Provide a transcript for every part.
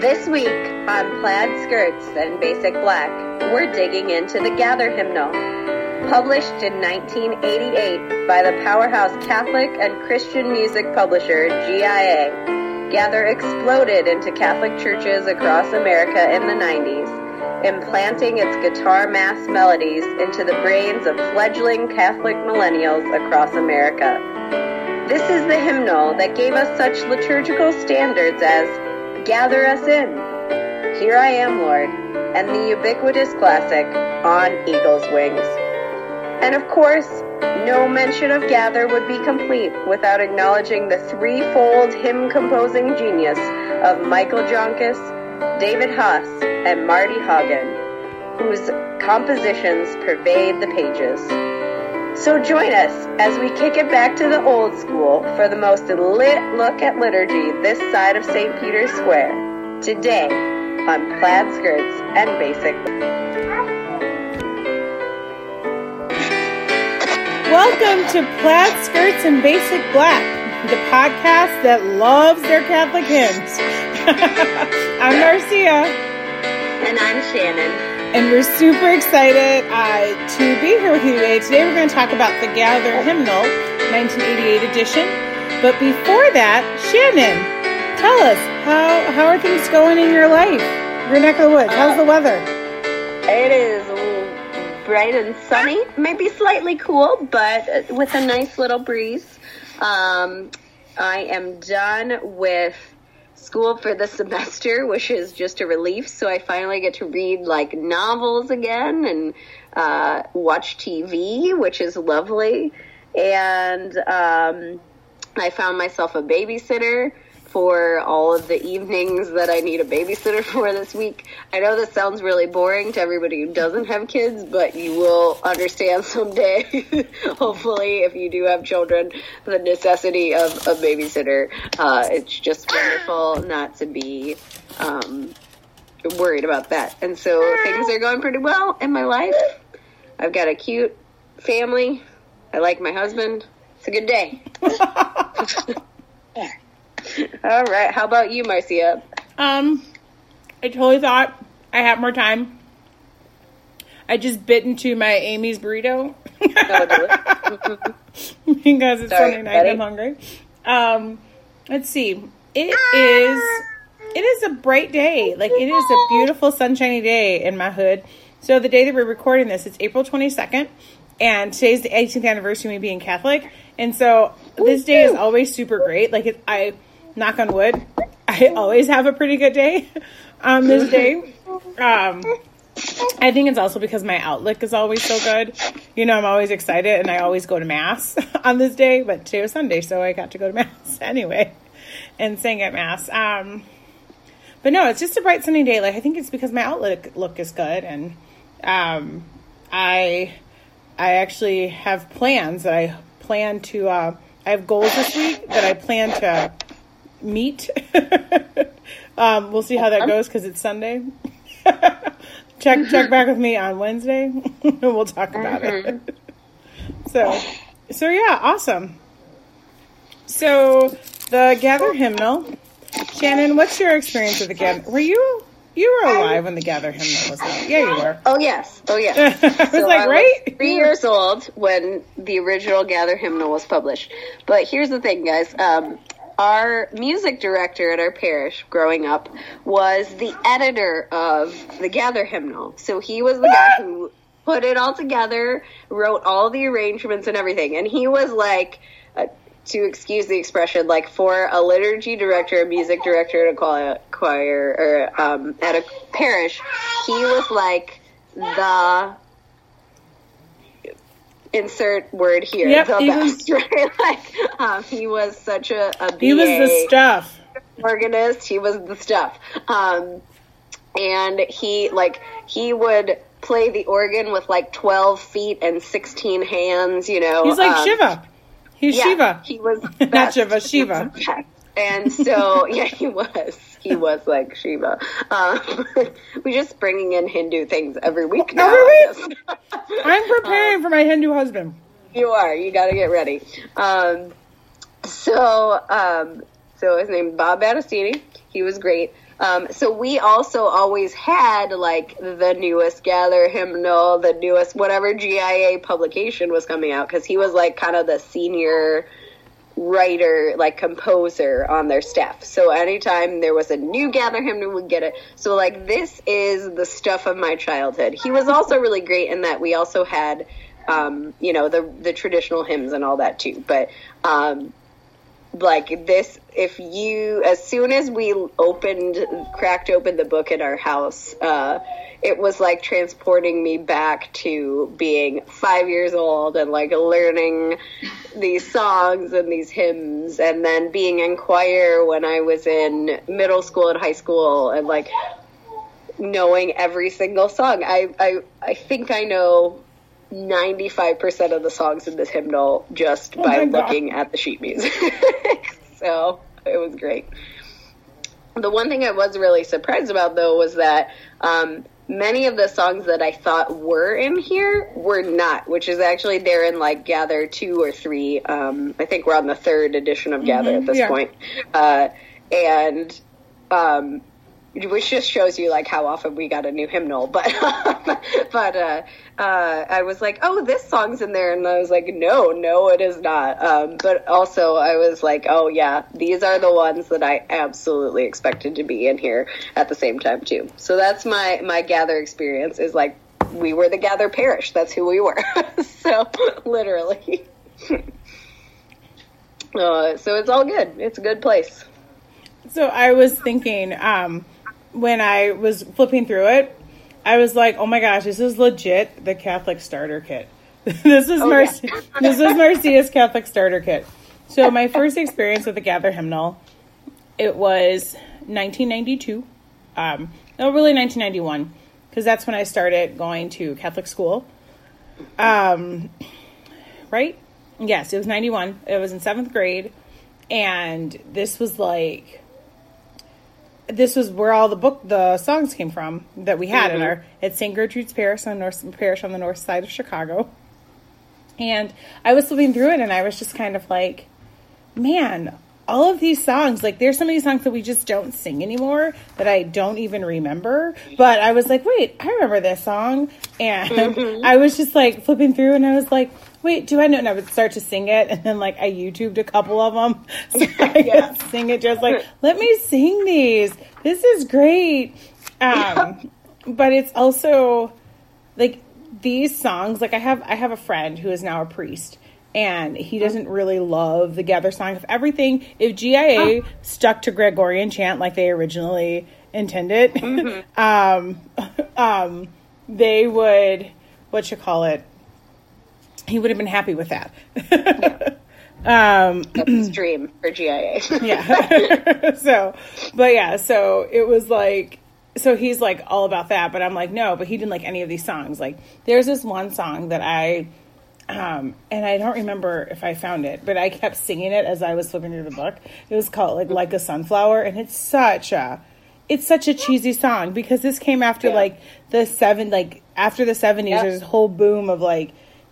This week on Plaid Skirts and Basic Black, we're digging into the Gather Hymnal. Published in 1988 by the powerhouse Catholic and Christian music publisher GIA, Gather exploded into Catholic churches across America in the 90s, implanting its guitar mass melodies into the brains of fledgling Catholic millennials across America. This is the hymnal that gave us such liturgical standards as Gather us in. Here I am, Lord, and the ubiquitous classic, On Eagle's Wings. And of course, no mention of Gather would be complete without acknowledging the threefold hymn composing genius of Michael Joncas, David Haas, and Marty Haugen, whose compositions pervade the pages. So join us as we kick it back to the old school for the most lit look at liturgy this side of St. Peter's Square. Today on Plaid Skirts and Basic. Black. Welcome to Plaid Skirts and Basic Black, the podcast that loves their Catholic hymns. I'm Marcia. And I'm Shannon. And we're super excited uh, to be here with you today. Today we're going to talk about the Gather Hymnal, 1988 edition. But before that, Shannon, tell us how how are things going in your life? Your neck of the woods. How's the weather? It is bright and sunny, maybe slightly cool, but with a nice little breeze. Um, I am done with school for the semester, which is just a relief. So I finally get to read like novels again and uh, watch TV, which is lovely. And um, I found myself a babysitter for all of the evenings that I need a babysitter for this week. I know this sounds really boring to everybody who doesn't have kids, but you will understand someday, hopefully, if you do have children, the necessity of a babysitter. Uh, it's just wonderful not to be um, worried about that. And so things are going pretty well in my life. I've got a cute family. I like my husband. It's a good day. All right. How about you, Marcia? Um, I totally thought I had more time. I just bit into my Amy's burrito because it's Sorry, Sunday night. I'm hungry. Um, let's see. It is. It is a bright day. Like it is a beautiful sunshiny day in my hood. So the day that we're recording this, it's April 22nd, and today's the 18th anniversary of me being Catholic. And so this day is always super great. Like it, I knock on wood, I always have a pretty good day on this day. Um, I think it's also because my outlook is always so good. You know, I'm always excited and I always go to mass on this day, but today was Sunday, so I got to go to mass anyway and sing at mass. Um, but no, it's just a bright sunny day. Like I think it's because my outlook look is good and um, I I actually have plans that I plan to uh, I have goals this week that I plan to meet. um, we'll see how that goes because it's Sunday. check check back with me on Wednesday. and we'll talk about it. so so yeah, awesome. So the Gather hymnal. Shannon, what's your experience with the Gather? Were you you were alive when the Gather hymnal was out? Yeah, you were. Oh yes, oh yes. I was So like, I right? was three years old when the original Gather hymnal was published. But here's the thing, guys. Um, our music director at our parish growing up was the editor of the Gather hymnal. So he was the guy who put it all together, wrote all the arrangements and everything. And he was like, uh, to excuse the expression, like for a liturgy director, a music director at a choir, or um, at a parish, he was like the insert word here. Yep, the he best, right? Like um, he was such a, a He was the stuff. organist. He was the stuff. Um, and he like he would play the organ with like twelve feet and sixteen hands. You know, He's like um, Shiva. He's yeah, Shiva. He was Not. Shiva, Shiva. Was. And so, yeah, he was. He was like Shiva. Um, we're just bringing in Hindu things every week now. Every week? I'm preparing for my Hindu husband. You are. You got to get ready. Um, so, um, so his name Bob Battistini. He was great. Um, so we also always had like the newest Gather hymnal, the newest whatever GIA publication was coming out because he was like kind of the senior writer, like composer on their staff. So anytime there was a new Gather hymn, we'd get it. So like this is the stuff of my childhood. He was also really great in that we also had, um, you know, the the traditional hymns and all that too. But um, like this if you as soon as we opened cracked open the book in our house uh it was like transporting me back to being five years old and like learning these songs and these hymns and then being in choir when i was in middle school and high school and like knowing every single song. I i i think i know 95% of the songs in this hymnal just Oh by looking at the sheet music. so it was great. The one thing I was really surprised about though was that um, many of the songs that I thought were in here were not, which is actually they're in like Gather two or three. Um, I think we're on the third edition of Gather at this yeah. point. Uh, and um, which just shows you like how often we got a new hymnal. But but uh, uh, I was like, oh, this song's in there, and I was like, no, no, it is not. Um, but also, I was like, oh yeah, these are the ones that I absolutely expected to be in here at the same time too. So that's my my gather experience is like we were the gather parish. That's who we were. so literally. Uh, so it's all good. It's a good place. So I was thinking, um, when I was flipping through it, I was like, "Oh my gosh, this is legit the Catholic starter kit. this is Oh, Marci- yeah. this is Marcia's Catholic starter kit." So my first experience with the Gather hymnal, it was 1992. Um, no, really 1991, because that's when I started going to Catholic school. Um, right? Yes, it was 91. It was in seventh grade, and this was like this was where all the book the songs came from that we had in Mhm. our at St. Gertrude's Parish on north parish on the north side of Chicago. And I was flipping through it and I was just kind of like, man, all of these songs, like there's some of these songs that we just don't sing anymore that I don't even remember. But I was like, wait, I remember this song. And I was just like flipping through and I was like, wait, do I know? And I would start to sing it. And then like I YouTubed a couple of them. So I Yeah. could sing it just like, let me sing these. This is great. Um, but it's also like these songs like i have i have a friend who is now a priest and he doesn't really love the gather song if everything if gia stuck to gregorian chant like they originally intended um um they would what you call it he would have been happy with that um That's his dream for GIA. yeah. so, but yeah, so it was like, so he's like all about that, but I'm like, no, but he didn't like any of these songs. Like, there's this one song that I, um, and I don't remember if I found it, but I kept singing it as I was flipping through the book. It was called like "Like a Sunflower," and it's such a, it's such a cheesy song because this came after Yeah. like the seven, like after the '70s. Yep. There's this whole boom of like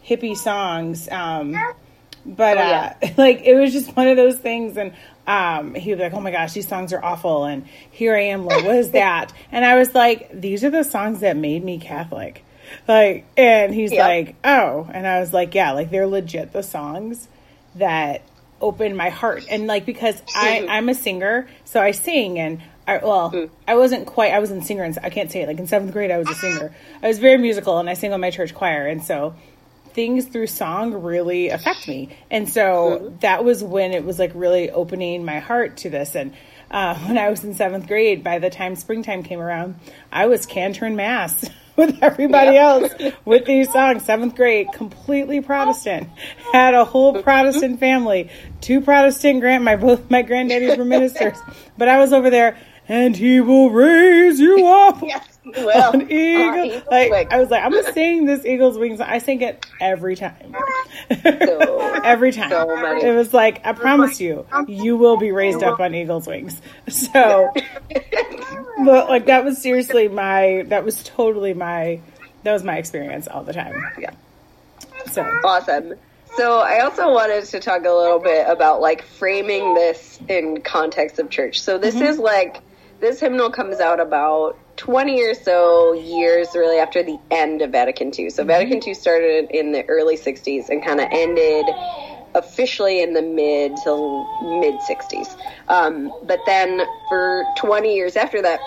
hippie songs. Um, but Oh, uh, like it was just one of those things and um he was like oh my gosh these songs are awful and here i am like what is that and i was like these are the songs that made me catholic like and he's Yeah. like oh and i was like yeah like they're legit the songs that open my heart and like because i i'm a singer so i sing and I, well, Mm. I wasn't quite. I wasn't a singer. In, I can't say it. Like in seventh grade, I was a singer. I was very musical, and I sang on my church choir. And so, things through song really affect me. And so that was when it was like really opening my heart to this. And uh, when I was in seventh grade, by the time springtime came around, I was cantoring mass with everybody Yeah. else with these songs. Seventh grade, completely Protestant. Had a whole Protestant family. Two Protestant grand. My both my granddaddies were ministers, but I was over there. And he will raise you up yes. Well, an eagle. uh, like Wings. I was like, I'm gonna sing this Eagle's Wings. I sing it every time. So- every time. so. It was like, I promise you, you will be raised up on Eagle's Wings. So, but like that was seriously my. That was totally my. That was my experience all the time. Yeah. So Awesome. So I also wanted to talk a little bit about like framing this in context of church. So this is like this hymnal comes out about 20 or so years really after the end of Vatican II. So Vatican II started in the early 60s and kind of ended officially in the mid to mid 60s. Um, but then for 20 years after that,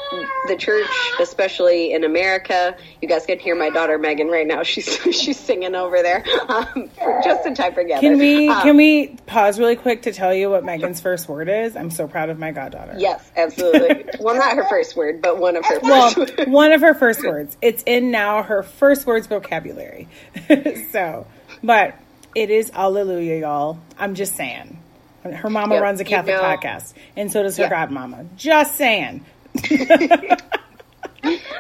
the church, especially in America, you guys can hear my daughter Megan right now. She's she's singing over there, um, just in time for Gather. Can we Um, can we pause really quick to tell you what Megan's first word is? I'm so proud of my goddaughter. Yes, absolutely. well, not her first word, but one of her Well, words. one of her first words. It's in now her first words vocabulary. so, but it is Alleluia, y'all. I'm just saying. Her mama Yep, runs a you Catholic know- podcast, and so does her Yeah. godmama. Just saying.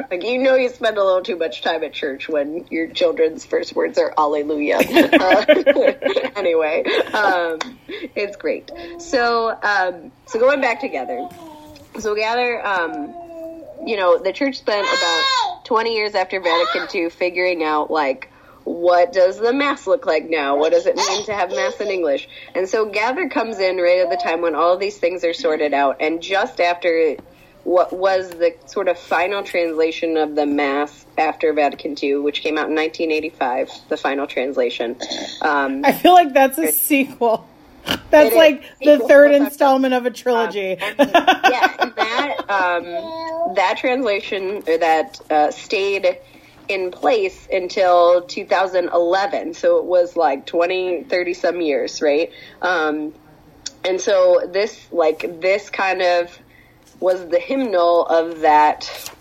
Like you know, you spend a little too much time at church when your children's first words are "Alleluia." Uh, anyway, um, it's great. So, um, so going back together, so gather. Um, you know, the church spent about 20 years after Vatican II figuring out like what does the mass look like now? What does it mean to have mass in English? And so Gather comes in right at the time when all of these things are sorted out, and just after what was the sort of final translation of the mass after Vatican II, which came out in 1985, the final translation. Um, I feel like that's a sequel. That's like the third installment of a trilogy. and, yeah, and that um, that translation or that uh, stayed in place until 2011. So it was like 20, 30 some years, right? Um, and so this, like this, kind of was the hymnal of that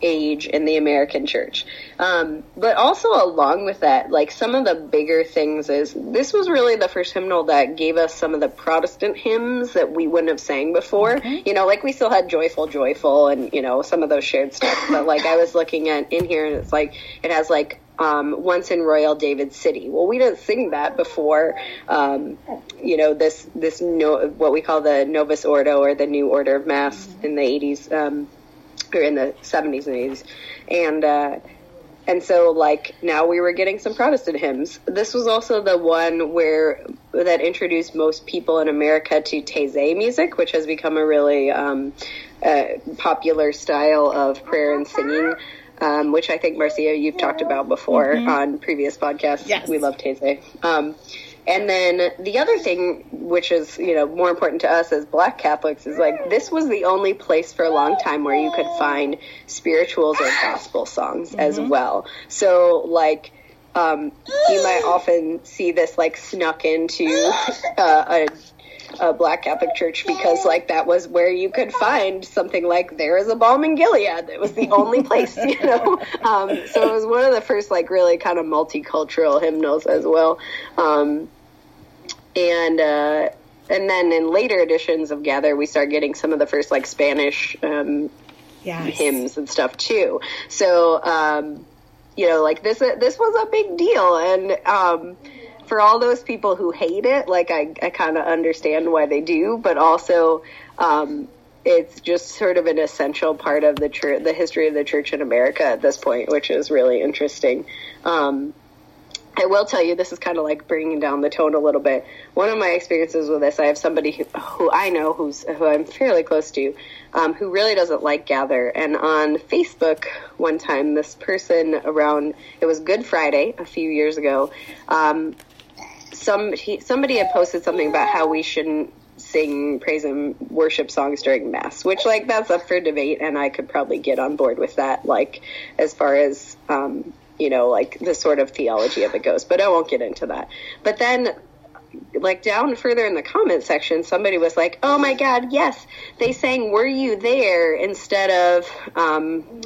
age in the American church. Um, but also along with that, like some of the bigger things is this was really the first hymnal that gave us some of the Protestant hymns that we wouldn't have sang before. You know, like we still had joyful, joyful, and you know some of those shared stuff. But like I was looking at in here, and it's like it has like. Um, once in Royal David City. Well, we didn't sing that before. Um, you know this this no, what we call the Novus Ordo or the New Order of Mass in the 80s. Um, or in the 70s and 80s and uh and so like now we were getting some protestant hymns this was also the one where that introduced most people in america to taizé music which has become a really um, uh, popular style of prayer and singing um, which I think Marcia you've talked about before on previous podcasts. Yes. We love Taizé. Um, and then the other thing, which is you know more important to us as Black Catholics, is like this was the only place for a long time where you could find spirituals or gospel songs as well. So like. Um, you might often see this like snuck into uh, a a black Catholic church because like that was where you could find something like there is a balm in Gilead. It was the only place, you know. Um, so it was one of the first like really kind of multicultural hymnals as well. Um, and uh, and then in later editions of Gather, we start getting some of the first like Spanish um, Yes. hymns and stuff too. So, um, you know, like this, this was a big deal. And, um, for all those people who hate it, like I, I kind of understand why they do, but also, um, it's just sort of an essential part of the church, the history of the church in America at this point, which is really interesting. Um, I will tell you, this is kind of like bringing down the tone a little bit. One of my experiences with this, I have somebody who, who I know, who's who I'm fairly close to, um, who really doesn't like Gather. And on Facebook, one time, this person around it was Good Friday a few years ago. Um, some he, somebody had posted something about how we shouldn't sing praise and worship songs during mass which like that's up for debate and i could probably get on board with that like as far as um you know like the sort of theology of it goes but i won't get into that. But then like down further in the comment section, somebody was like, "Oh my God, yes, they sang "Were You There" instead of um,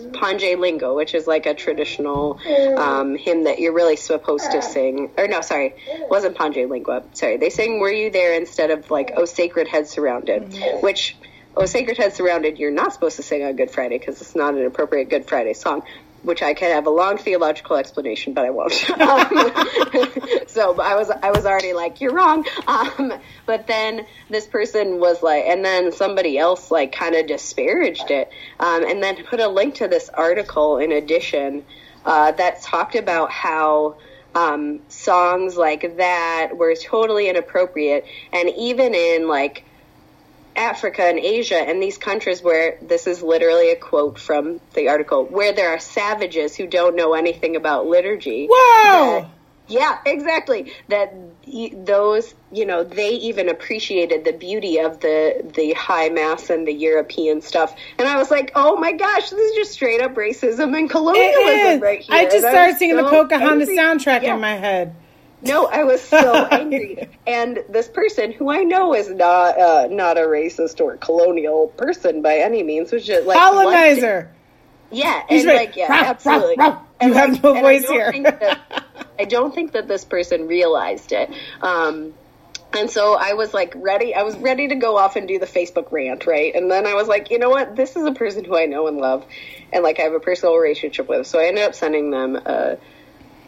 Lingo, which is like a traditional um, hymn that you're really supposed to sing. Or no, sorry, wasn't Pange Lingua. Sorry, they sang "Were You There" instead of like "Oh Sacred Head Surrounded," which "Oh Sacred Head Surrounded" you're not supposed to sing on Good Friday because it's not an appropriate Good Friday song which I could have a long theological explanation, but I won't. Um, so I was I was already like, you're wrong. Um, but then this person was like, and then somebody else like kind of disparaged it, um, and then put a link to this article in addition uh, that talked about how. Um, songs like that were totally inappropriate, and even in like Africa and Asia and these countries where this is literally a quote from the article where there are savages who don't know anything about liturgy. Wow. that- yeah, exactly. That those, you know, they even appreciated the beauty of the the high mass and the European stuff. And I was like, "Oh my gosh, this is just straight up racism and colonialism right here." I just And started singing the Pocahontas angry. soundtrack Yeah. in my head. No, I was so angry. And this person, who I know is not uh, not a racist or colonial person by any means, was just like Colonizer. yeah, He's and right. like yeah, Ruff, absolutely. ruff. You have like, no and I voice here. that- I don't think that this person realized it. Um, and so I was like ready. I was ready to go off and do the Facebook rant, right? And then I was like, you know what? This is a person who I know and love, and like I have a personal relationship with. So I ended up sending them a,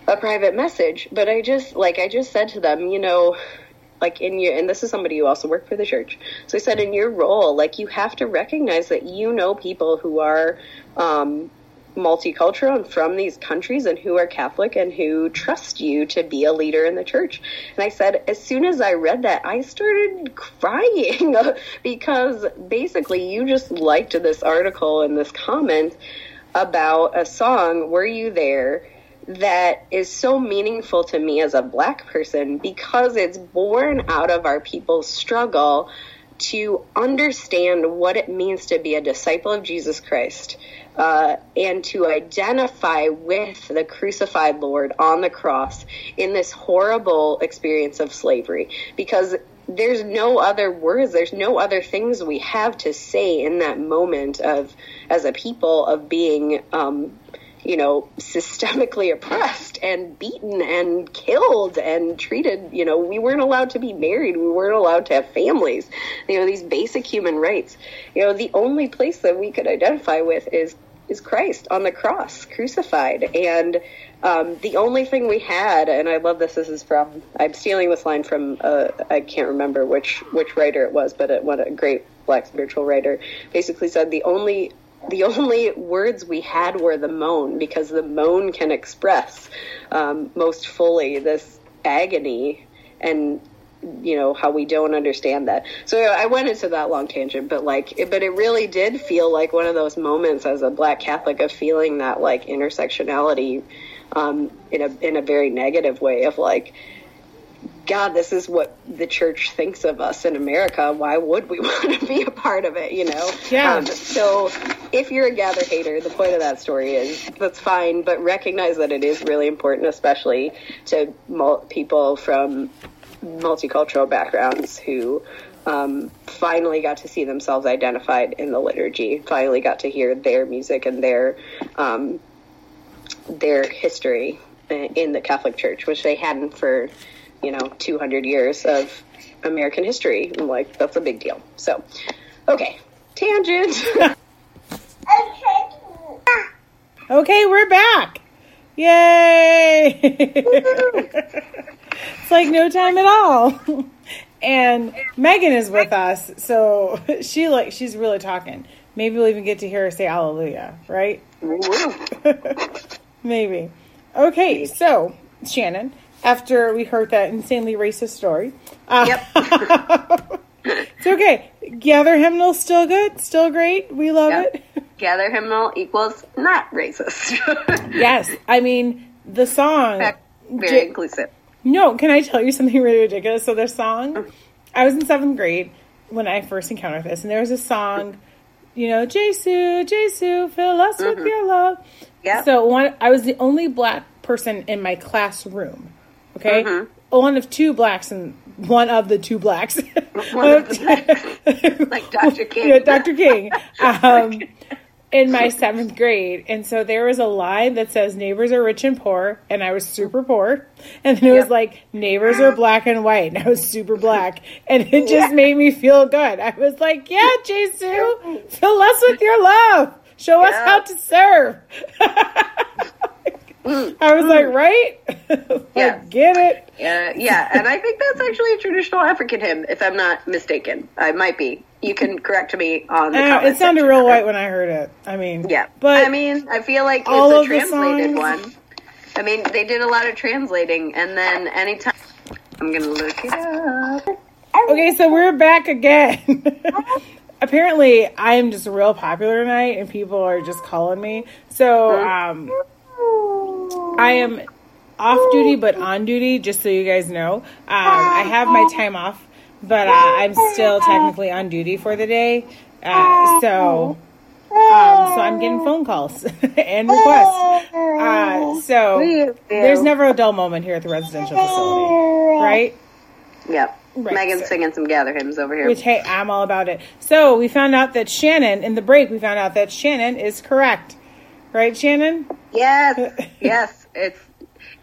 a private message. But I just like I just said to them, you know, like in your and this is somebody who also worked for the church. So I said, in your role, like you have to recognize that you know people who are. Um, multicultural and from these countries and who are Catholic and who trust you to be a leader in the church. And I said, as soon as I read that, I started crying because basically you just liked this article and this comment about a song, Were You There? That is so meaningful to me as a black person because it's born out of our people's struggle to understand what it means to be a disciple of Jesus Christ uh, and to identify with the crucified Lord on the cross in this horrible experience of slavery. Because there's no other words, there's no other things we have to say in that moment of, as a people, of being. Um, you know, systemically oppressed and beaten and killed and treated, you know, we weren't allowed to be married. We weren't allowed to have families. You know, these basic human rights. You know, the only place that we could identify with is is Christ on the cross, crucified. And um, the only thing we had, and I love this, this is from, I'm stealing this line from, uh, I can't remember which, which writer it was, but it, what a great black spiritual writer basically said the only the only words we had were the moan because the moan can express um, most fully this agony and you know how we don't understand that so i went into that long tangent but like it, but it really did feel like one of those moments as a black catholic of feeling that like intersectionality um, in a in a very negative way of like God, this is what the church thinks of us in America. Why would we want to be a part of it? You know. Yeah. Um, so, if you're a gather hater, the point of that story is that's fine, but recognize that it is really important, especially to mul- people from multicultural backgrounds who um, finally got to see themselves identified in the liturgy. Finally, got to hear their music and their um, their history in the Catholic Church, which they hadn't for you know 200 years of American history. And, like that's a big deal. So, okay, tangent. Okay, we're back. Yay! it's like no time at all. And Megan is with us, so she like she's really talking. Maybe we'll even get to hear her say hallelujah, right? Maybe. Okay, so Shannon, after we heard that insanely racist story, uh, Yep. it's okay. Gather hymnal still good, still great. We love Yep. it. Gather hymnal equals not racist. Yes, I mean the song. Very J- inclusive. No, can I tell you something really ridiculous? So the song, I was in seventh grade when I first encountered this, and there was a song, you know, Jesu, Jesu, fill us with your love. Yep. So one, I was the only black person in my classroom. Okay, Mm-hmm. one of two blacks and one of the two blacks. One of the Like Dr. King. yeah, Dr. King. Um, in my seventh grade, and so there was a line that says "neighbors are rich and poor," and I was super poor, and then it was like "neighbors are black and white," and I was super black, and it just made me feel good. I was like, "Yeah, Jesu, fill us with your love, show us how to serve." I was like, "Right, Like, Yeah. get it." Uh, yeah, and I think that's actually a traditional African hymn, if I'm not mistaken. I might be. You can correct me on the I don't know, comment it sounded real white when I heard it. I mean, Yeah, but I mean, I feel like all it's of a translated one. I mean, they did a lot of translating, and then anytime I'm gonna look it up. Okay, so we're back again. Apparently, I am just real popular tonight, and people are just calling me. So, um, I am off duty, but on duty. Just so you guys know, um, I have my time off, but uh, I'm still technically on duty for the day. Uh, so, um, so I'm getting phone calls and requests. Uh, so there's never a dull moment here at the residential facility, right? Yep. Right, Megan's so- singing some gather hymns over here. Which hey, I'm all about it. So we found out that Shannon in the break. We found out that Shannon is correct, right, Shannon? Yes, yes, it's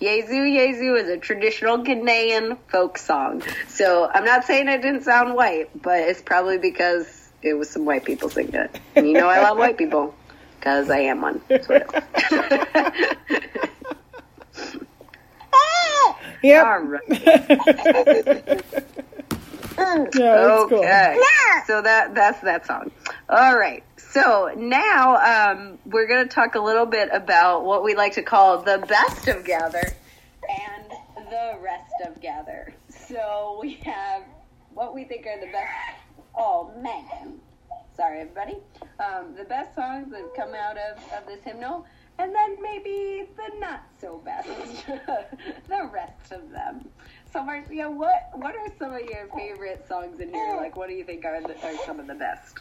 Yezu Yezu is a traditional Ghanaian folk song. So I'm not saying it didn't sound white, but it's probably because it was some white people singing it. And you know I love white people because I am one. Sort of. Yep. All right. Yeah, that's cool. Okay. So that that's that song. All right. So now um, we're going to talk a little bit about what we like to call the best of Gather and the rest of Gather. So we have what we think are the best. Oh, Megan. Sorry, everybody. Um, the best songs that come out of, of this hymnal, and then maybe the not so best, the rest of them. So, Marcia, what what are some of your favorite songs in here? Like, what do you think are, the, are some of the best?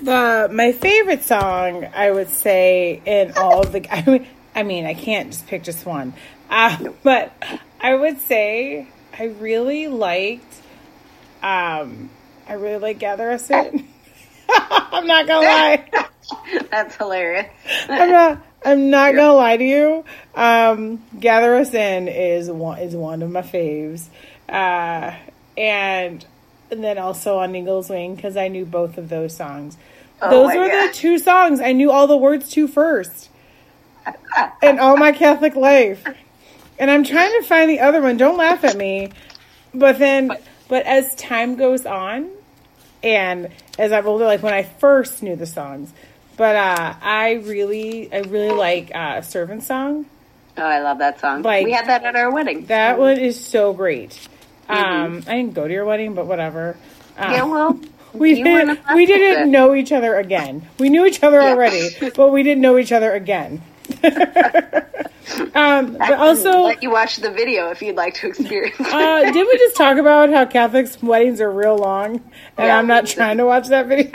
The my favorite song, I would say, in all of the. I mean, I mean, I can't just pick just one, uh, but I would say I really liked. Um, I really like Gather Us In. I'm not gonna lie. That's hilarious. I'm not. I'm not gonna lie to you. Um, Gather Us In is one is one of my faves, uh, and and then also on Eagle's Wing because I knew both of those songs. Oh those were the two songs I knew all the words to first, in all my Catholic life. And I'm trying to find the other one. Don't laugh at me. But then, but as time goes on, and as I've older, like when I first knew the songs, but uh, I really, I really like uh, Servant Song. Oh, I love that song. Like- we had that at our wedding. That one is so great. Um, I didn't go to your wedding, but whatever. Uh, yeah, well, we didn't. We didn't know each other again. We knew each other Yeah. already, but we didn't know each other again. um, but also, let you watch the video if you'd like to experience. it. uh, did we just talk about how Catholics' weddings are real long, and Yeah. I'm not trying to watch that video?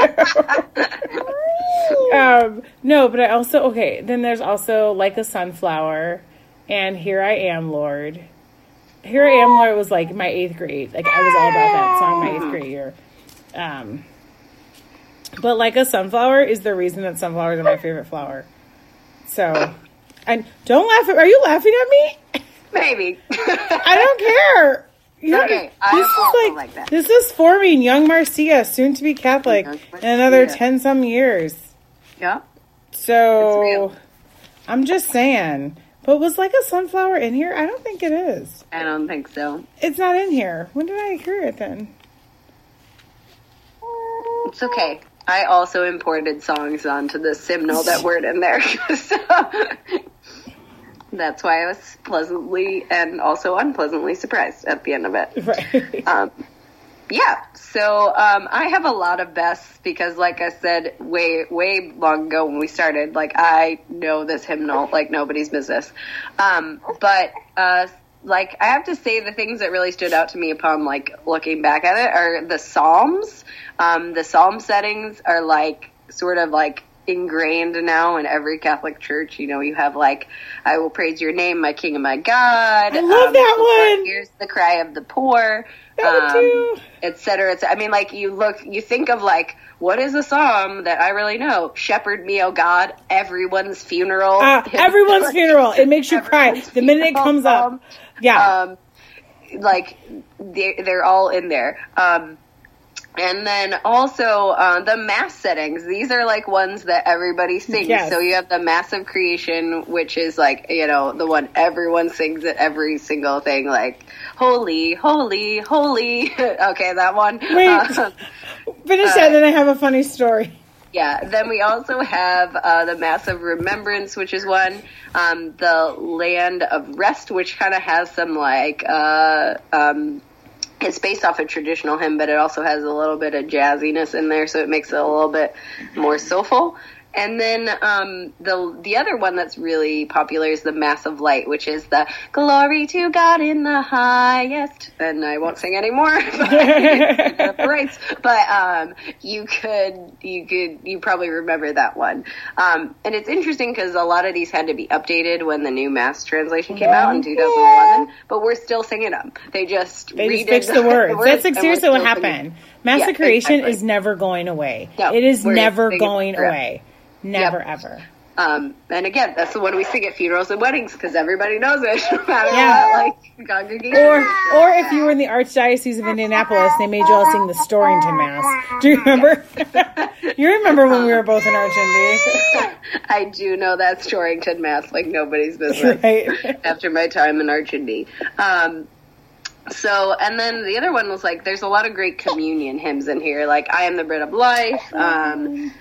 um, no, but I also okay. Then there's also like a sunflower, and here I am, Lord. Here I am, Lord was like my eighth grade. Like I was all about that song my eighth grade year. Um, but like a sunflower is the reason that sunflowers are my favorite flower. So, and don't laugh at. Are you laughing at me? Maybe. I don't care. You're- Okay, I this is like that. This is forming young Marcia, soon to be Catholic, in another ten some years. yeah. So. I'm just saying. But was like a sunflower in here? I don't think it is. I don't think so. It's not in here. When did I hear it then? It's okay. I also imported songs onto the hymnal that weren't in there. so that's why I was pleasantly and also unpleasantly surprised at the end of it. Right. Um, yeah, so um, I have a lot of bests because, like I said, way way long ago when we started, like I know this hymnal like nobody's business. Um, but uh, like I have to say, the things that really stood out to me upon like looking back at it are the psalms. Um, the psalm settings are like sort of like ingrained now in every Catholic church. You know, you have like, "I will praise your name, my King and my God." I love that the one. Hears the cry of the poor That too. et cetera, et cetera. I mean, like you look, you think of like, what is a psalm that I really know? Shepherd me, oh God, everyone's funeral. Uh, everyone's funeral. It makes you cry the minute it comes psalm. up. Yeah. Um, like they're, they're all in there. Um, and then also uh, the mass settings. These are like ones that everybody sings. Yes. So you have the Mass of Creation, which is like you know the one everyone sings at every single thing, like holy, holy, holy. okay, that one. Wait. Uh, Finish that, then I have a funny story. yeah. Then we also have uh, the Mass of Remembrance, which is one. Um, the land of rest, which kind of has some like uh, um, it's based off a traditional hymn, but it also has a little bit of jazziness in there, so it makes it a little bit more soulful. And then um, the the other one that's really popular is the Mass of Light, which is the glory to God in the highest. And I won't sing anymore, but, right? But um, you could you could you probably remember that one. Um, and it's interesting because a lot of these had to be updated when the new Mass translation came out in 2011. But we're still singing them. They just They just fixed the words. That's like and seriously what happened. Mass Yeah, of Creation exactly. is never going away. No, it is never going away. Never ever. Um, and again, that's the one we sing at funerals and weddings because everybody knows it, no matter Yeah. what, like congregation. Or, or if you were in the Archdiocese of Indianapolis, they made you all sing the Storrington Mass. Do you remember? you remember when we were both in Arch I do know that Storrington Mass like nobody's business right? after my time in Archindy. Um, so, and then the other one was like, there's a lot of great communion hymns in here, like I am the bread of life, um,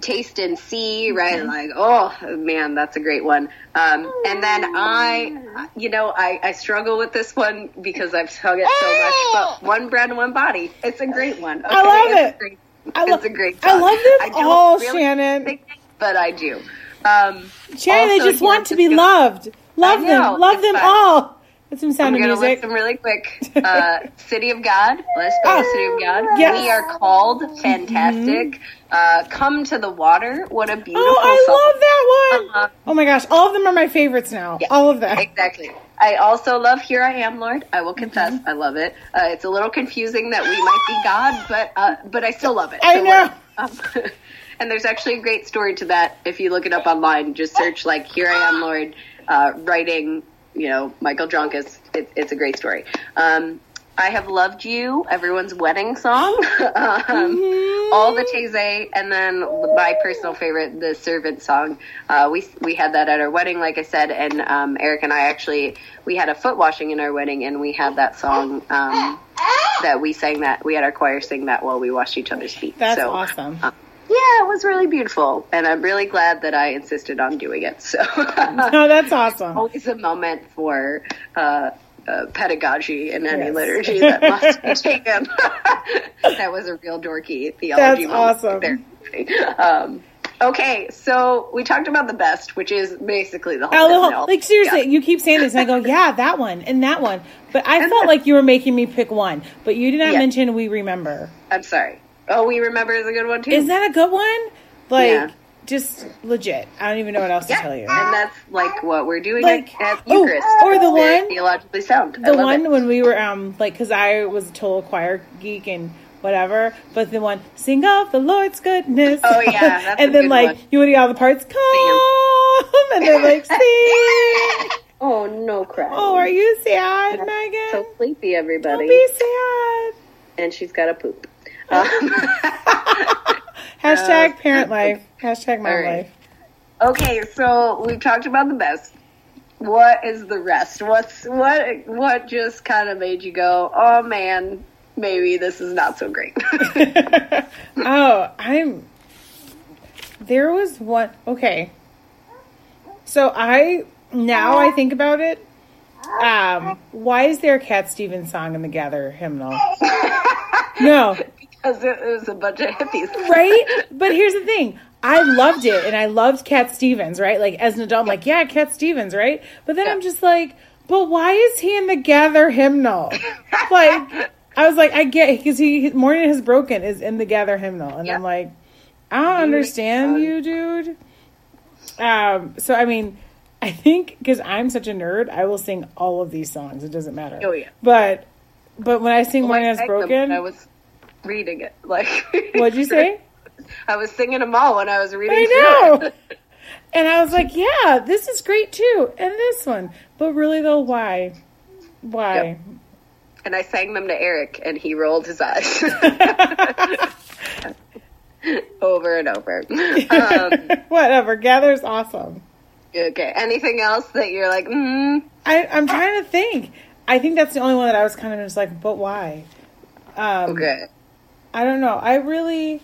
taste and see, right? Like, oh man, that's a great one. Um, and then I, you know, I, I struggle with this one because I've sung it so much, but one bread, one body. It's a great one. I love It's it. great- I lo- it's a great I song. love them don't all, really Shannon. it, but I do. Um, Shannon, they just want to be loved. Love I them. Love them fine. all. That's some sound I'm to music. list them really quick. Uh, City of God. Let's go to City of God. yes. Mm-hmm. We are called. Fantastic. Uh, Come to the Water. What a beautiful song! Oh, I song. love that one. Uh-huh. Oh my gosh, all of them are my favorites now. Yeah, All of them. Exactly. I also love Here I Am, Lord. I will confess, Mm-hmm. I love it. Uh, it's a little confusing that we might be God, but uh, but I still love it. I know. Um, and there's actually a great story to that. If you look it up online, just search like Here I Am, Lord, uh, writing. You know, Michael Joncas. It, it's a great story. Um, I have loved you. Everyone's wedding song. um, Mm-hmm. All the Taizé, and then my personal favorite, the Servant song. Uh, we we had that at our wedding, like I said, and um, Eric and I actually we had a foot washing in our wedding, and we had that song um, that we sang that we had our choir sing that while we washed each other's feet. That's so, awesome. uh, yeah, it was really beautiful, and I'm really glad that I insisted on doing it. So Oh, that's awesome. always a moment for. Uh, uh, pedagogy in any Yes. liturgy that must be taken. that was a real dorky theology That's moment there. Um, okay, so we talked about the best, which is basically the whole. The whole- like seriously, Yeah. you keep saying this, and I go, yeah, that one and that one. But I felt like you were making me pick one. But you did not Yeah. mention "We Remember." I'm sorry. Oh, we remember is a good one too. Is that a good one? Like, Yeah. just legit. I don't even know what else to tell you. and that's like what we're doing Like- at, at oh, Eucharist. or the Very one- theologically sound. The one it. when we were um like because I was a total choir geek and whatever, but the one sing of the Lord's goodness. Oh, yeah, that's and a then good like one. you would hear all the parts come and then like sing. Oh no, crap! oh, are you sad, Megan? so sleepy, everybody? Don't be sad. and she's got a poop. Um, Hashtag parent life. Hashtag all right. life. okay, so we've talked about the best. What is the rest? What's what? What just kind of made you go, "Oh man, maybe this is not so great." oh, I'm. There was one. Okay. So I now I think about it. Um, why is there a Cat Stevens song in the Gather hymnal? No, it was a bunch of hippies, right? But here's the thing. I loved it and I loved Cat Stevens, right? Like as an adult, I'm like, yeah, Cat Stevens, right? But then Yeah. I'm just like, but why is he in the Gather hymnal? like, I was like, I get because he Morning Has Broken is in the Gather hymnal, and Yeah. I'm like, I don't understand you, dude. Um, so I mean, I think because I'm such a nerd, I will sing all of these songs. It doesn't matter. Oh, yeah. But but when I sing Morning I Has sang them Broken, I was reading it. Like, what'd you say? I was singing them all when I was reading. I know. And I was like, yeah, this is great too. And this one. But really though, why? Why? Yep. And I sang them to Eric, and he rolled his eyes over and over. Um, Whatever. Gather's awesome. okay. Anything else that you're like, mm, I, I'm trying to think. I think that's the only one that I was kind of just like, but why? Um, okay. I don't know. I really,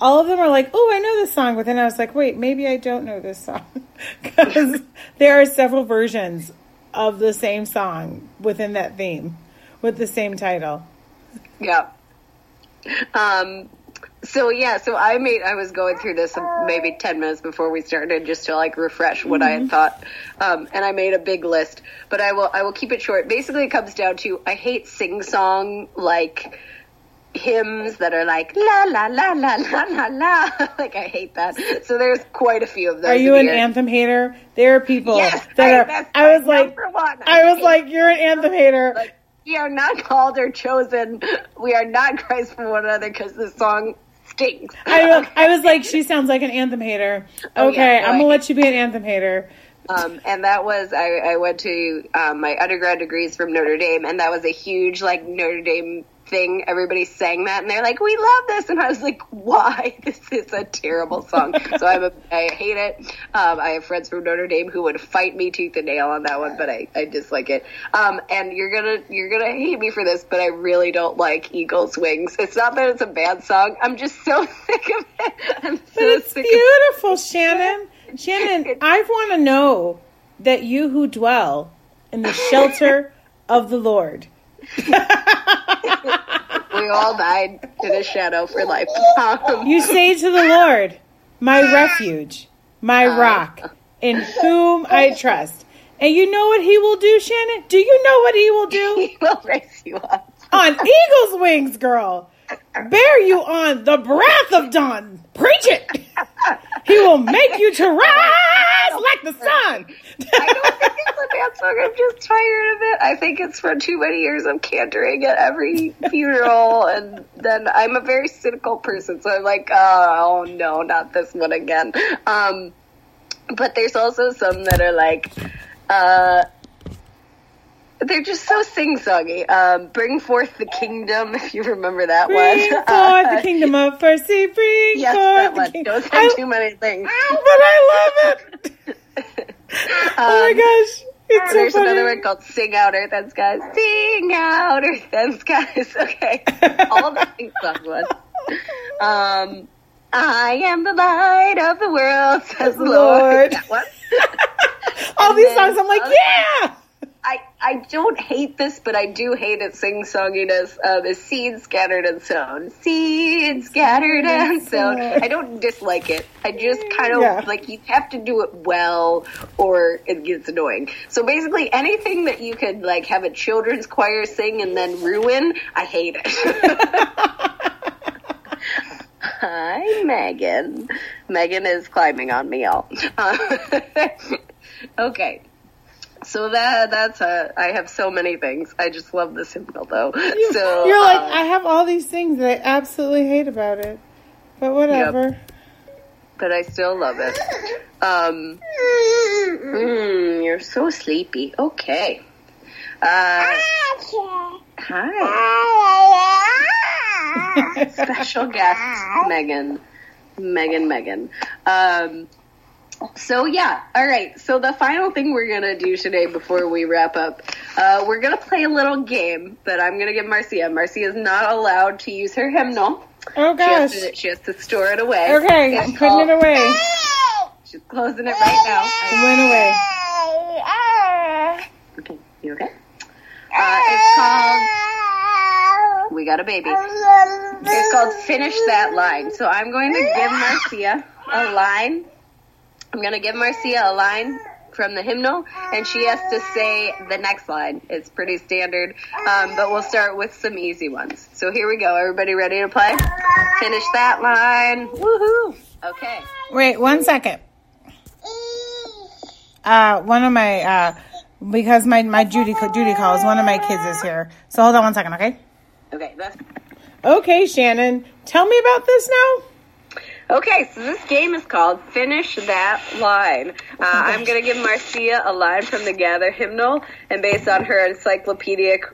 all of them are like, oh, I know this song, but then I was like, wait, maybe I don't know this song because there are several versions of the same song within that theme with the same title. Yeah. Um, so yeah, so I made I was going through this maybe ten minutes before we started just to like refresh what I had thought, um, and I made a big list. But I will I will keep it short. Basically, it comes down to I hate sing song like hymns that are like la la la la la la la. like I hate that. So there's quite a few of those. Are you an here. anthem hater? There are people Yes, that I- are. I was like, one. I was like, you're an anthem hater. like we are not called or chosen. We are not Christ for one another because the song stinks. I, I was like, she sounds like an anthem hater. Oh, Okay, yeah, no, I'm gonna let you be an anthem hater. Um, and that was I, I went to um, my undergrad degrees from Notre Dame, and that was a huge like Notre Dame thing. Everybody sang that, and they're like, "We love this," and I was like, "Why? This is a terrible song." so I'm a, I hate it. Um, I have friends from Notre Dame who would fight me tooth and nail on that one, but I, I dislike it. Um, and you're gonna you're gonna hate me for this, but I really don't like Eagles Wings. It's not that it's a bad song. I'm just so sick of it. I'm so But it's sick of beautiful, Shannon. Shannon, I want to know that you who dwell in the shelter of the Lord. We all died in a shadow for life. Um, You say to the Lord, my refuge, my rock, in whom I trust. And you know what he will do, Shannon? Do you know what he will do? he will raise you up. On eagle's wings, girl. Bear you on the breath of dawn. Preach it. He will make you to rise like the sun. I don't think it's a bad song. I'm just tired of it. I think it's from too many years of cantoring at every funeral, and then I'm a very cynical person, so I'm like, oh no, not this one again. Um, but there's also some that are like, uh, they're just so sing-songy. Um, Bring forth the kingdom, if you remember that Bring one. forth the kingdom of mercy. Bring Yes, forth that one. kingdom. Don't say I, too many things. but I love it. oh my Um, gosh. It's so There's funny. another one called Sing Out Earth and Skies. Sing out Earth and Skies. Okay. All the things ones. Um, I am the light of the world, says the Lord. Lord. All and these then songs, I'm like, yeah. I, I don't hate this, but I do hate its sing songiness. Uh, the seed scattered and sown. Seed scattered and sown. I don't dislike it. I just kind of Yeah. like you have to do it well or it gets annoying. So basically anything that you could like have a children's choir sing and then ruin, I hate it. Hi, Megan. Megan is climbing on me, y'all. Uh, okay. So that that's a. I have so many things. I just love this hymnal though. You, so You're like, uh, I have all these things that I absolutely hate about it. But whatever. but I still love it. Um, mm, you're so sleepy. Okay. Uh, hi, special guest Megan. Megan, Megan. Um, so yeah, all right. So the final thing we're gonna do today before we wrap up, uh, we're gonna play a little game that I'm gonna give Marcia. Marcia is not allowed to use her hymnal. Oh She has, gosh. to, she has to store it away. Okay, I'm putting it away. She's closing it right now. It went away. Okay, you okay? Uh, it's called. We got a baby. It's called Finish That Line. So I'm going to give Marcia a line. I'm going to give Marcia a line from the hymnal, and she has to say the next line. It's pretty standard, um, but we'll start with some easy ones. So here we go. Everybody ready to play? Finish that line. Woohoo! Okay. Wait, one second. Uh, one of my, uh, because my, my Judy, Judy calls, one of my kids is here. So hold on one second, okay? Okay, that's Okay, Shannon, tell me about this now. Okay, so this game is called Finish That Line. Uh, I'm going to give Marcia a line from the Gather hymnal, and based on her encyclopedic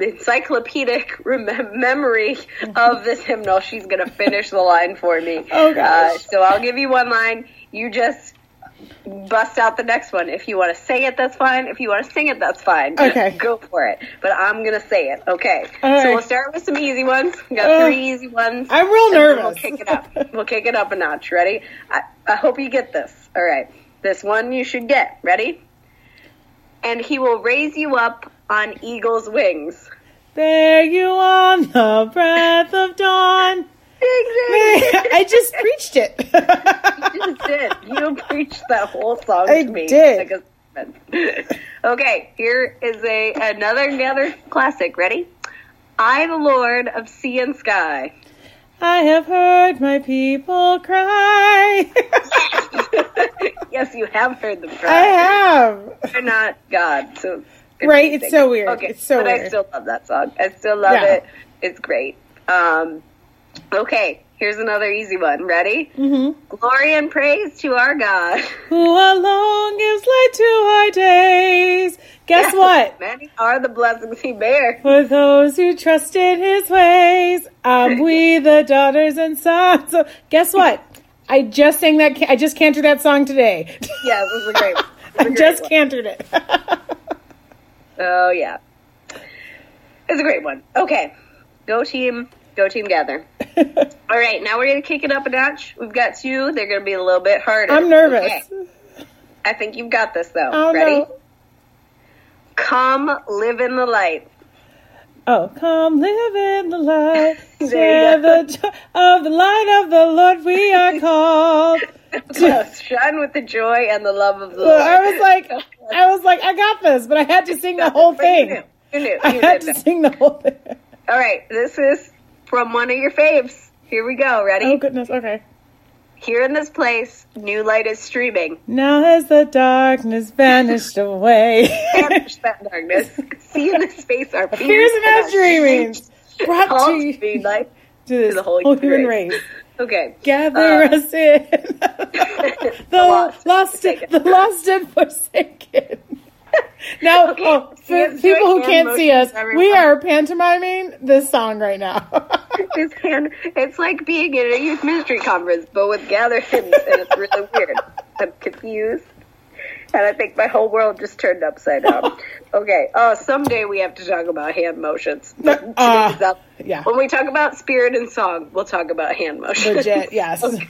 encyclopedic remem- memory of this hymnal, she's going to finish the line for me. Oh, gosh. Uh, so I'll give you one line. You just bust out the next one. If you want to say it, that's fine. If you want to sing it, that's fine. Okay. Go for it. But I'm going to say it. Okay. Right. So we'll start with some easy ones. We got Uh, three easy ones. I'm real nervous. We'll kick it up. We'll kick it up a notch. Ready? I, I hope you get this. All right. This one you should get. Ready? And he will raise you up on eagle's wings. There you on the breath of dawn. Exactly. I just preached it. you just did. You preached that whole song I to me. did. like okay, here is a another another classic. Ready? I, the Lord of sea and sky. I have heard my people cry. yes, you have heard them cry. I have. They're not God, so Right, it's so weird. Okay, It's so weird. but I still love that song. I still love Yeah. it. It's great. Um, okay, here's another easy one. Ready? hmm Glory and praise to our God. Who alone gives light to our days. Guess what? Many are the blessings he bears. For those who trust in his ways, um, we the daughters and sons. So guess what? I just sang that. I just cantored that song today. Yeah, this is a great one. A I just one. cantored it. Oh yeah, it's a great one. Okay, go team, go team, gather. All right, now we're gonna kick it up a notch. We've got two. They're gonna be a little bit harder. I'm nervous. Okay, I think you've got this though. Oh Ready? no. Come live in the light. Oh, come live in the light, share the joy of the light of the Lord. We are called. Close. Shine with the joy and the love of the Lord. I was like, I was like, I got this, but I had to sing the whole But you knew. thing. You knew. I You had did to sing the whole thing. All right, this is from one of your faves. Here we go. Ready? Oh goodness. Okay. Here in this place, new light is streaming. Now has the darkness vanished away. Vanished that darkness. See in this space our fears, Fears and our brought to, be light to this the whole whole human race. race. Okay. Gather Uh, us in. the lost, lost, the lost and forsaken. Now, Okay, oh, for people who can't see us, motions, we are pantomiming this song right now. His hand, it's like being in a youth ministry conference, but with gather hymns, and it's really weird. I'm confused. And I think my whole world just turned upside down. Okay. Oh, someday we have to talk about hand motions. But Uh, yeah. When we talk about spirit and song, we'll talk about hand motions. Legit, yes. Okay.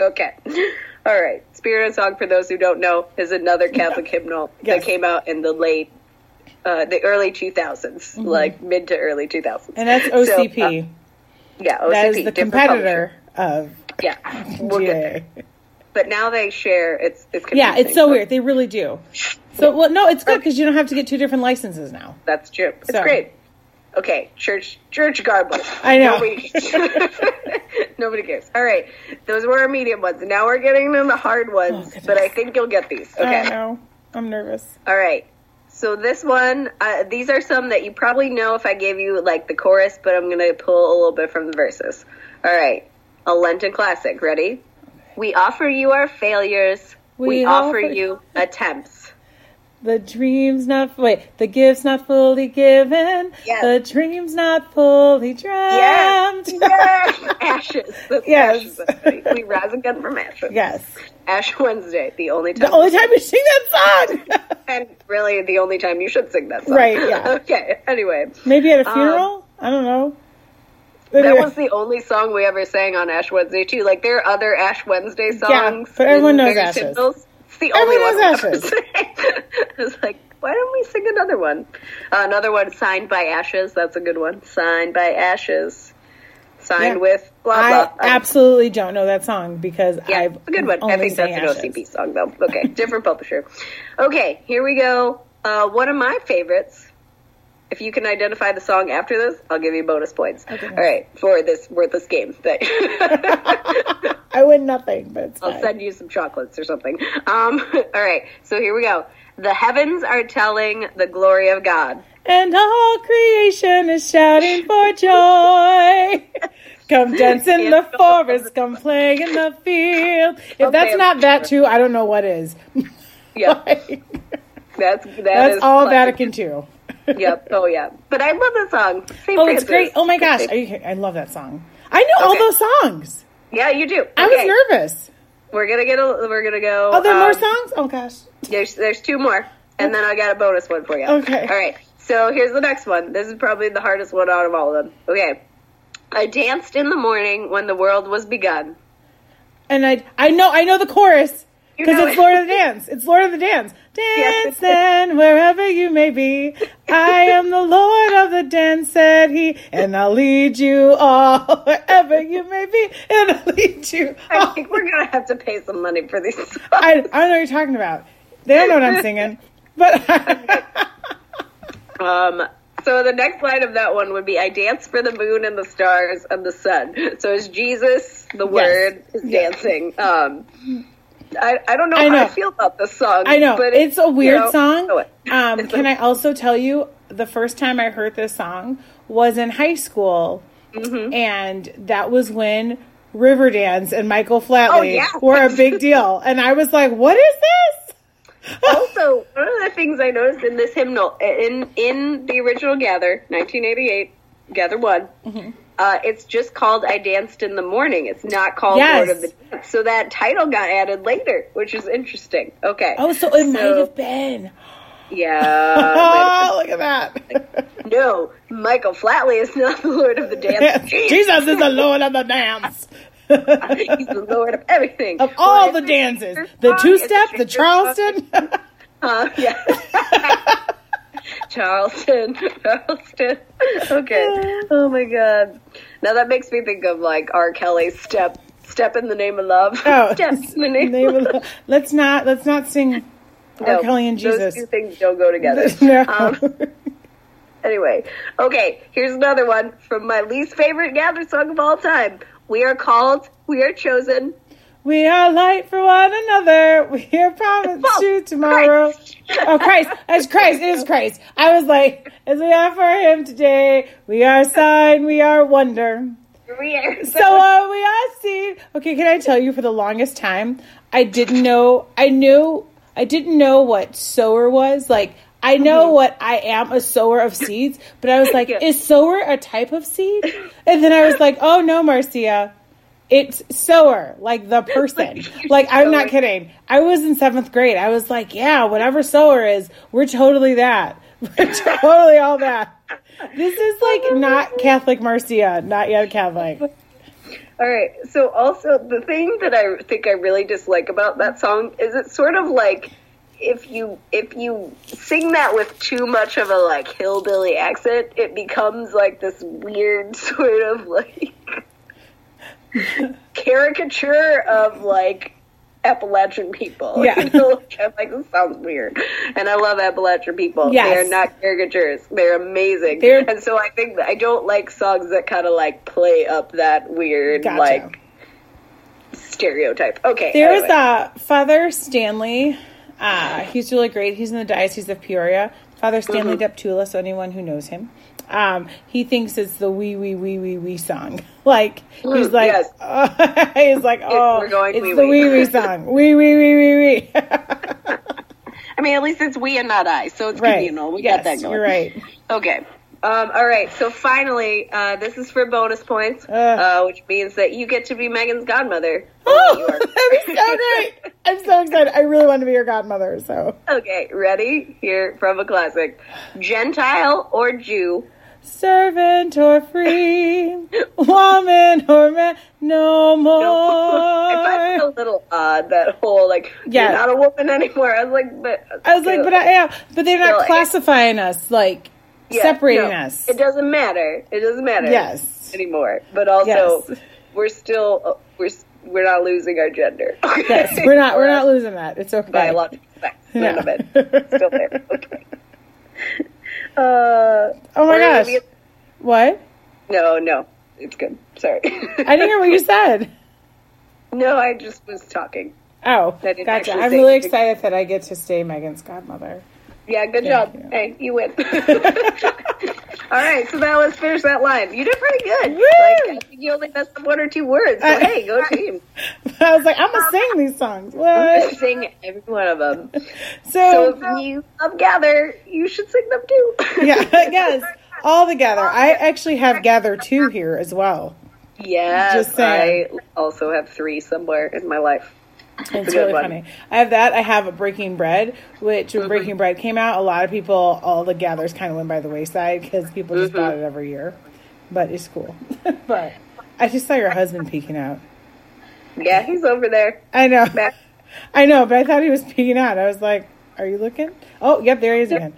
Okay. All right. Spirit and Song, for those who don't know, is another Catholic hymnal Yes. that came out in the late, uh, the early 2000s, like mid to early 2000s. Mm-hmm. And that's So, uh, OCP. yeah, OCP. that is the competitor of. Yeah. We'll. GIA. But now they share, it's, it's. Yeah, it's so weird. They really do. So, well, no, it's good because you don't have to get two different licenses now. That's true. It's So. great. Okay, church, church garble. I know. Nobody cares. Nobody cares. All right, those were our medium ones. Now we're getting into the hard ones, goodness. but I think you'll get these. Okay. don't know. I'm nervous. All right. So this one, uh, these are some that you probably know if I gave you like the chorus, but I'm gonna pull a little bit from the verses. All right, a Lenten classic. Ready? We offer you our failures. We, We offer offer- you attempts. The dreams not wait, the gifts not fully given. Yes. The dreams not fully dreamt. yes. Ashes. That's Yes. Ashes. We rise again from ashes. yes. Ash Wednesday, the only time. The only time we sing that song. and really the only time you should sing that song. Right, yeah. okay. Anyway, Maybe at a Um, funeral? I don't know. that Anyway. was the only song we ever sang on Ash Wednesday too. Like there are other Ash Wednesday songs. Yeah, but everyone knows Ashes. hymnals. It's the only one we ever Ashes. sang. I was like, why don't we sing another one? Uh, another one, signed by Ashes. That's a good one. Signed by Ashes. Signed Yeah. with blah I blah. I- absolutely don't know that song because Yeah, I've a good one. I think that's sang an Ashes. OCP song, though. Okay, different publisher. Okay, here we go. Uh, one of my favorites. If you can identify the song after this, I'll give you bonus points. Okay. All right, for this worthless game. That I win nothing, but I'll fine. send you some chocolates or something. Um, all right, so here we go. The heavens are telling the glory of God. And all creation is shouting for joy. Come dance in the forest, come play in the field. If Okay. that's not that too, I don't know what is. Yeah, that's that that's all classic. Vatican II. Yep. Oh yeah. But I love the song. St. Oh, it's great. Oh my gosh. You, I love that song. I know all those songs. Yeah, you do. I was nervous. We're gonna get a. We're gonna go. Oh, there are more um, songs? Oh gosh. There's there's two more, and then I got a bonus one for you. Okay. All right. So here's the next one. This is probably the hardest one out of all of them. Okay. I danced in the morning when the world was begun. And I I know I know the chorus. Because it's. Lord of the Dance. It's Lord of the Dance. Yes, Dance is. then wherever you may be. I am the Lord of the dance, said he, and I'll lead you all wherever you may be, and I'll lead you I think we're gonna have to pay some money for these songs. I, I don't know what you're talking about. They don't know what I'm singing. But Um, so the next line of that one would be, "I dance for the moon and the stars and the sun." So is Jesus the word is Yes. dancing? Um, I I don't know I how I feel about this song. I know but it's a you weird know, song. Um, can I also tell you the first time I heard this song was in high school, Mm-hmm. and that was when Riverdance and Michael Flatley Oh, yeah. were a big deal, and I was like, "What is this?" Also, one of the things I noticed in this hymnal, in in the original Gather, 1988, Gather one, Mm-hmm. Uh, it's just called "I Danced in the Morning." It's not called Yes. Lord of the Dance. So that title got added later, which is interesting. Okay. Oh, so it might have been. Yeah. oh, look at that! no, Michael Flatley is not the Lord of the Dance. Jesus is the Lord of the dance. He's the Lord of everything. of all Well, the dances, the two step, the song. Charleston. Uh, yeah. Charleston, Charleston. Okay. Oh my god. Now that makes me think of like R. Kelly's "Step, Step in the Name of Love." Oh, Step in the name, name of love. let's not let's not sing R. Kelly and Jesus. Those two things don't go together. no. Um, anyway, okay. Here's another one from my least favorite Gather song of all time. We are called. We are chosen. We are light for one another. We are promised Oh, to tomorrow. Christ. Oh Christ! It's Christ! It is Christ! I was like, as we are for Him today, we are sign, we are wonder. We are. So are we are seen. Okay, can I tell you? For the longest time, I didn't know. I knew. I didn't know what sower was. Like I know mm-hmm. what I am a sower of seeds, but I was like, Yeah. is sower a type of seed? And then I was like, oh no, Marcia. It's sower, like the person. Like, Like, I'm not kidding. I was in seventh grade. I was like, yeah, whatever sower is, we're totally that. We're totally all that. This is like not Catholic Marcia, not yet Catholic. All right. So also the thing that I think I really dislike about that song is it's sort of like if you if you sing that with too much of a like hillbilly accent, it becomes like this weird sort of like caricature of like Appalachian people. Yeah. You know, like, I'm like, this sounds weird. And I love Appalachian people. Yes. They are not caricatures. They're amazing. They're- and so I think I don't like songs that kind of like play up that weird Gotcha. like stereotype. Okay. There's anyway. uh, Father Stanley. Uh, he's really great. He's in the Diocese of Peoria. Father Stanley Deptula, so anyone who knows him. Um, he thinks it's the wee wee wee wee wee song. Like he's Mm, like, yes. oh, he's like, oh, we're going it's wee the wee." wee wee song. Wee wee wee wee wee. I mean, at least it's we and not I, so it's right. communal. We yes, got that going. You're right. Okay. Um, all right. So finally, uh, this is for bonus points, Ugh. uh, which means that you get to be Megan's godmother. Oh, that'd be so great. I'm so excited. I really want to be your godmother. So Okay, ready? Here from a classic. Gentile or Jew? servant or free, woman or man, no more. I find it a little odd that whole like Yeah. you're not a woman anymore. I was like, but I was like, but I am. But they're not classifying us, like Separating no, us. It doesn't matter. It doesn't matter. Yes. Anymore. But also, Yes. we're still uh, we're we're not losing our gender. Yes, we're not. We're not losing that. It's okay. biological sex. None Yeah. of it. It's still there. Okay. Uh, Oh my gosh. What? no, no, it's good. Sorry. I didn't hear what you said. no, I just was talking. Oh, gotcha. I'm really excited that I get to stay Megan's godmother. Yeah, good Thank job. you. Hey, you win. All right, so now let's finish that line. You did pretty good. Woo! Like, I think you only messed up one or two words. So I- hey, go team. I was like, I'm gonna sing these songs. I'm gonna sing every one of them. So So, if you love Gather, you should sing them too. yeah, yes, all together. I actually have Gather two here as well. Yeah, Just saying. I also have three somewhere in my life. It's really one. funny. I have that. I have a Breaking Bread, which Mm-hmm. when Breaking Bread came out, a lot of people, all the gathers kind of went by the wayside because people just Mm-hmm. bought it every year. But it's cool. but I just saw your husband peeking out. Yeah, he's over there. I know. Back, I know, but I thought he was peeking out. I was like, "Are you looking?" Oh, yep, there he is again.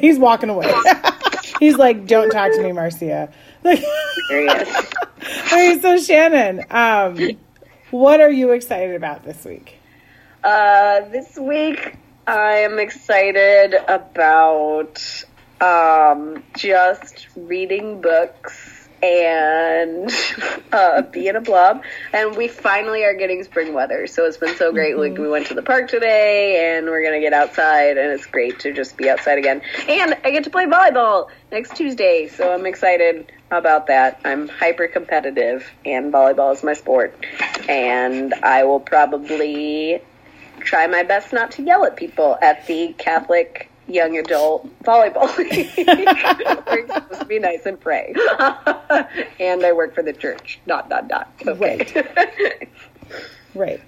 He's walking away. He's like, "Don't talk to me, Marcia." Like, okay, so Shannon, um, what are you excited about this week? Uh, this week I am excited about um, just reading books and uh, being a blob. And we finally are getting spring weather, so it's been so great. Like we went to the park today, and we're gonna get outside, and it's great to just be outside again. And I get to play volleyball next Tuesday, so I'm excited about that. I'm hyper competitive, and volleyball is my sport, and I will probably try my best not to yell at people at the Catholic young adult volleyball We're supposed to be nice and pray. and I work for the church. Dot dot dot. Okay. Right.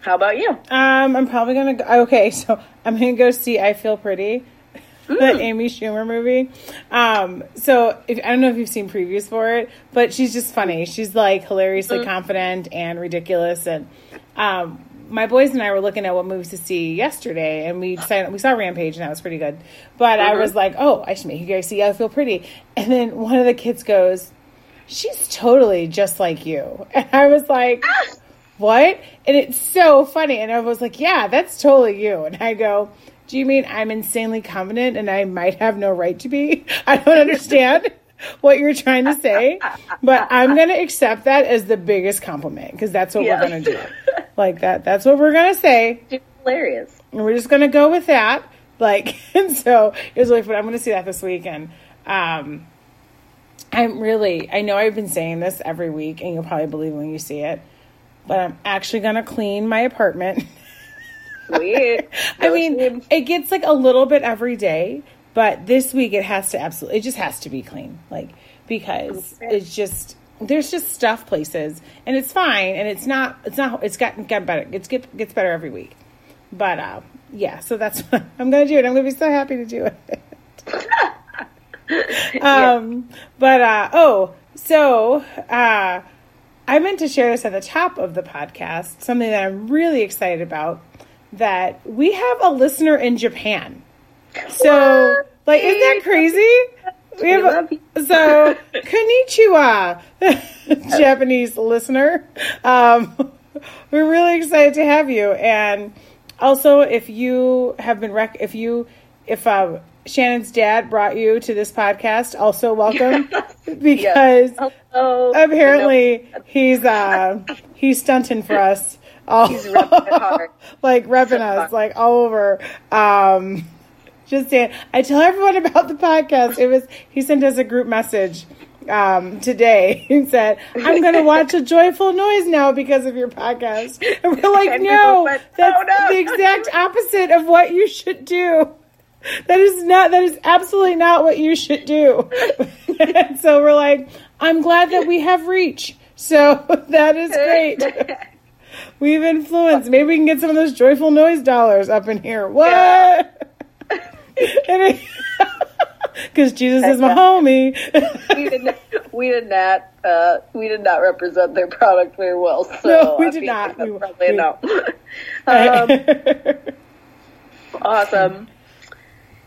How about you? Um, I'm probably gonna go. Okay, so I'm gonna go see I Feel Pretty, the Amy Schumer movie. Um, so if, I don't know if you've seen previews for it, but she's just funny. She's like hilariously confident and ridiculous, and um, my boys and I were looking at what movies to see yesterday, and we decided we saw Rampage, and that was pretty good. But I uh-huh. was like, oh, I should make you guys see I Feel Pretty, and then one of the kids goes, "She's totally just like you," and I was like. Ah. what? And it's so funny. And I was like, yeah, that's totally you. And I go, do you mean I'm insanely confident and I might have no right to be? I don't understand what you're trying to say, but I'm going to accept that as the biggest compliment because that's what we're going to do. Like that. That's what we're to say. It's hilarious. And we're just to go with that. Like, and so it was really fun. I'm to see that this weekend. Um, I'm really, I know I've been saying this every week, and you'll probably believe when you see it, but I'm actually to clean my apartment. Sweet. I mean, it gets like a little bit every day, but this week it has to absolutely, it just has to be clean. Like, because it's just, there's just stuff places, and it's fine, and it's not, it's not, it's gotten, gotten better. It's get, gets better every week. But, uh, yeah, so that's what I'm going to do it. I'm going to be so happy to do it. um, but, uh, oh, so, uh, I meant to share this at the top of the podcast, something that I'm really excited about that we have a listener in Japan. So, What? like, isn't that crazy? We have so konnichiwa, Japanese listener. Um, we're really excited to have you, and also if you have been rec- if you if uh, Shannon's dad brought you to this podcast, also welcome. Because Hello. apparently he's uh he's stunting for us all He's repping like repping us like all over. Um just saying i tell everyone about the podcast. It was he sent us a group message um today. He said i'm gonna watch a joyful noise now because of your podcast. And we're like no that's "Oh, no." the exact opposite of what you should do. That is not that is absolutely not what you should do. And so we're like i'm glad that we have reach. So that is great. We've influenced. Maybe we can get some of those joyful noise dollars up in here. What because jesus is my homie we did not, we did not uh, we did not represent their product very well. So No, we I did not. We- probably we- no. um, awesome.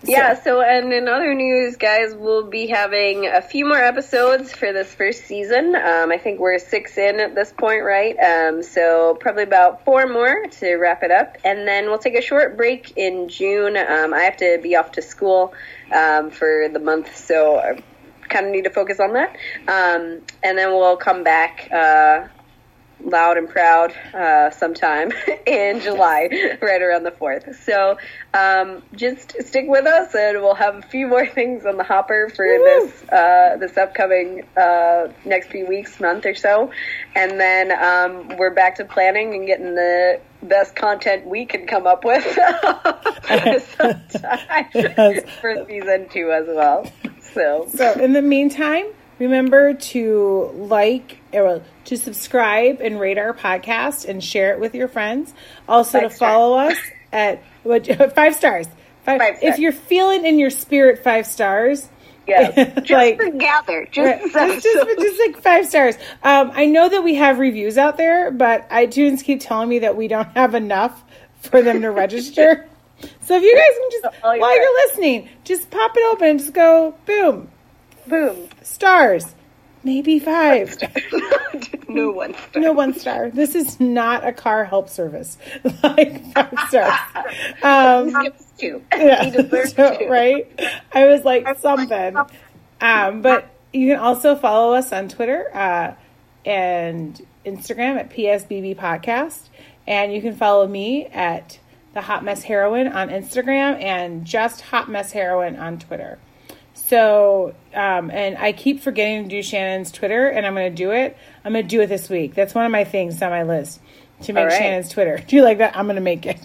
Yeah, so and in other news, guys, we'll be having a few more episodes for this first season. Um, I think we're six in at this point, right? Um, so probably about four more to wrap it up, and then we'll take a short break in June. Um, I have to be off to school um, for the month, so I kind of need to focus on that. Um, and then we'll come back. Uh, loud and proud uh, sometime in July, right around the 4th. So um, just stick with us, and we'll have a few more things on the hopper for this uh, this upcoming uh, next few weeks, month or so. And then um, we're back to planning and getting the best content we can come up with for season two as well. So, So, in the meantime, remember to like or to subscribe and rate our podcast and share it with your friends. Also, Five to follow us at what, five stars. Five, Five If you're feeling in your spirit, five stars. yeah, just Like- together, just, Right, just, just, like five stars. Um, I know that we have reviews out there, but iTunes keep telling me that we don't have enough for them to register. So if you guys can just while you're listening, just pop it open, and just go boom, Boom. stars, maybe five. no one. star. No one star. This is not a car help service. like five stars. Um, two. yeah, so- right? I was like something. Um, but you can also follow us on Twitter uh, and Instagram at PSBB Podcast, and you can follow me at the Hot Mess Heroine on Instagram and just Hot Mess Heroine on Twitter. So, um, and I keep forgetting to do Shannon's Twitter, and I'm going to do it. I'm going to do it this week. That's one of my things on my list to make right. Shannon's Twitter. Do you like that? I'm going to make it.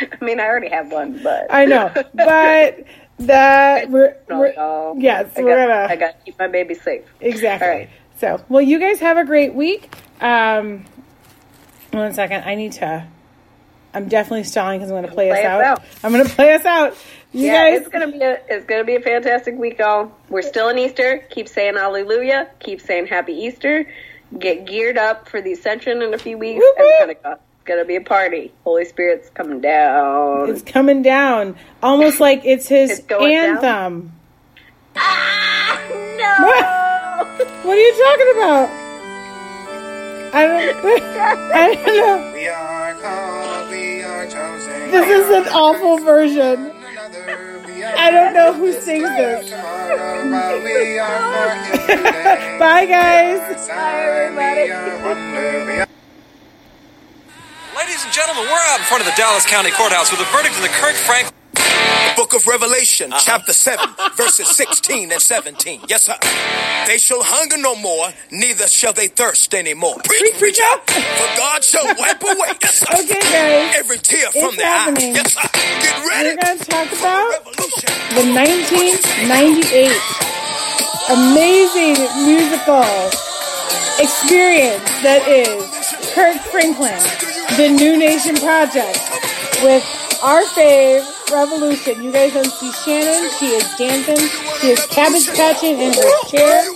I mean, I already have one, but I know, but that we're, we're no. yes, I we're got, gonna I got to keep my baby safe. exactly. All right. So, well, you guys have a great week. Um, one second, I need to. I'm definitely stalling because I'm going to play, Play us us out. out. I'm going to play us out. You yeah, guys, it's gonna be a it's gonna be a fantastic week, y'all. We're still in Easter. Keep saying Hallelujah. Keep saying Happy Easter. Get geared up for the Ascension in a few weeks Whoop, and. Pentecost. It's gonna be a party. Holy Spirit's coming down. it's coming down, almost like it's his It's going down? anthem. ah, no. What are you talking about? I don't. I don't know. We are called, we are chosen. This is an awful version. Another, we are I don't know who sings this. tomorrow, but we are for today. Bye, guys. Sign, we are wonder, we are Ladies and gentlemen, we're out in front of the Dallas County Courthouse with a verdict in the Kirk Franklin. Book of Revelation, uh-huh. chapter 7, verses 16 and 17. Yes, sir. They shall hunger no more, neither shall they thirst anymore. Preach, preacher. Shall wipe away, yes. Okay, guys. Every tear from It's their happening. eye. Yes, sir. Get ready. We're going to talk about the 1998 amazing musical experience that is Kirk Franklin, the Nu Nation Project, with our fave Revolution. You guys don't see Shannon; she is dancing, she is cabbage patching in her chair.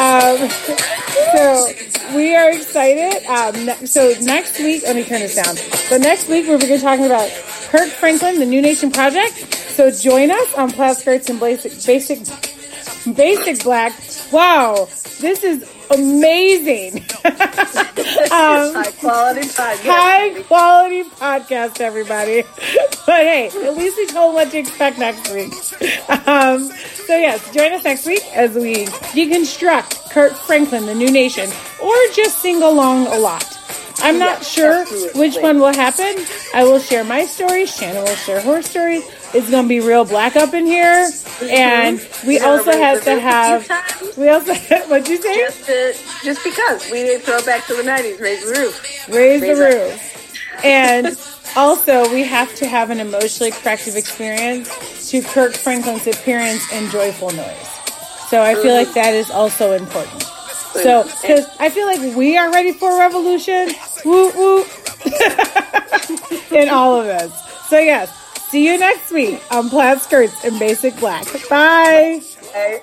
Um, so we are excited. Um, so next week, let me turn this down. So next week we're going to be talking about Kirk Franklin, the Nu Nation Project. So join us on Plaid Skirts and Basic Basic Basic Black. Wow, this is amazing. um, High quality podcast. high quality podcast, everybody. But hey, at least we told what to expect next week. Um, so yes, join us next week as we deconstruct Kirk Franklin, the Nu Nation, or just sing along a lot. I'm not Yes, sure absolutely. which one will happen. I will share my story. Shannon will share her story. It's gonna be real black up in here, and we gotta also have to have. We also what'd you say? Just to, just because we need to throw back to the nineties, raise the roof. raise the Raise up. roof. And also, we have to have an emotionally corrective experience to Kirk Franklin's appearance and Joyful Noise. So I feel like mm-hmm. that is also important. So, because I feel like we are ready for a revolution, woo woo, in all of this. So yes, see you next week on Plaid Skirts and Basic Black. Bye. Okay?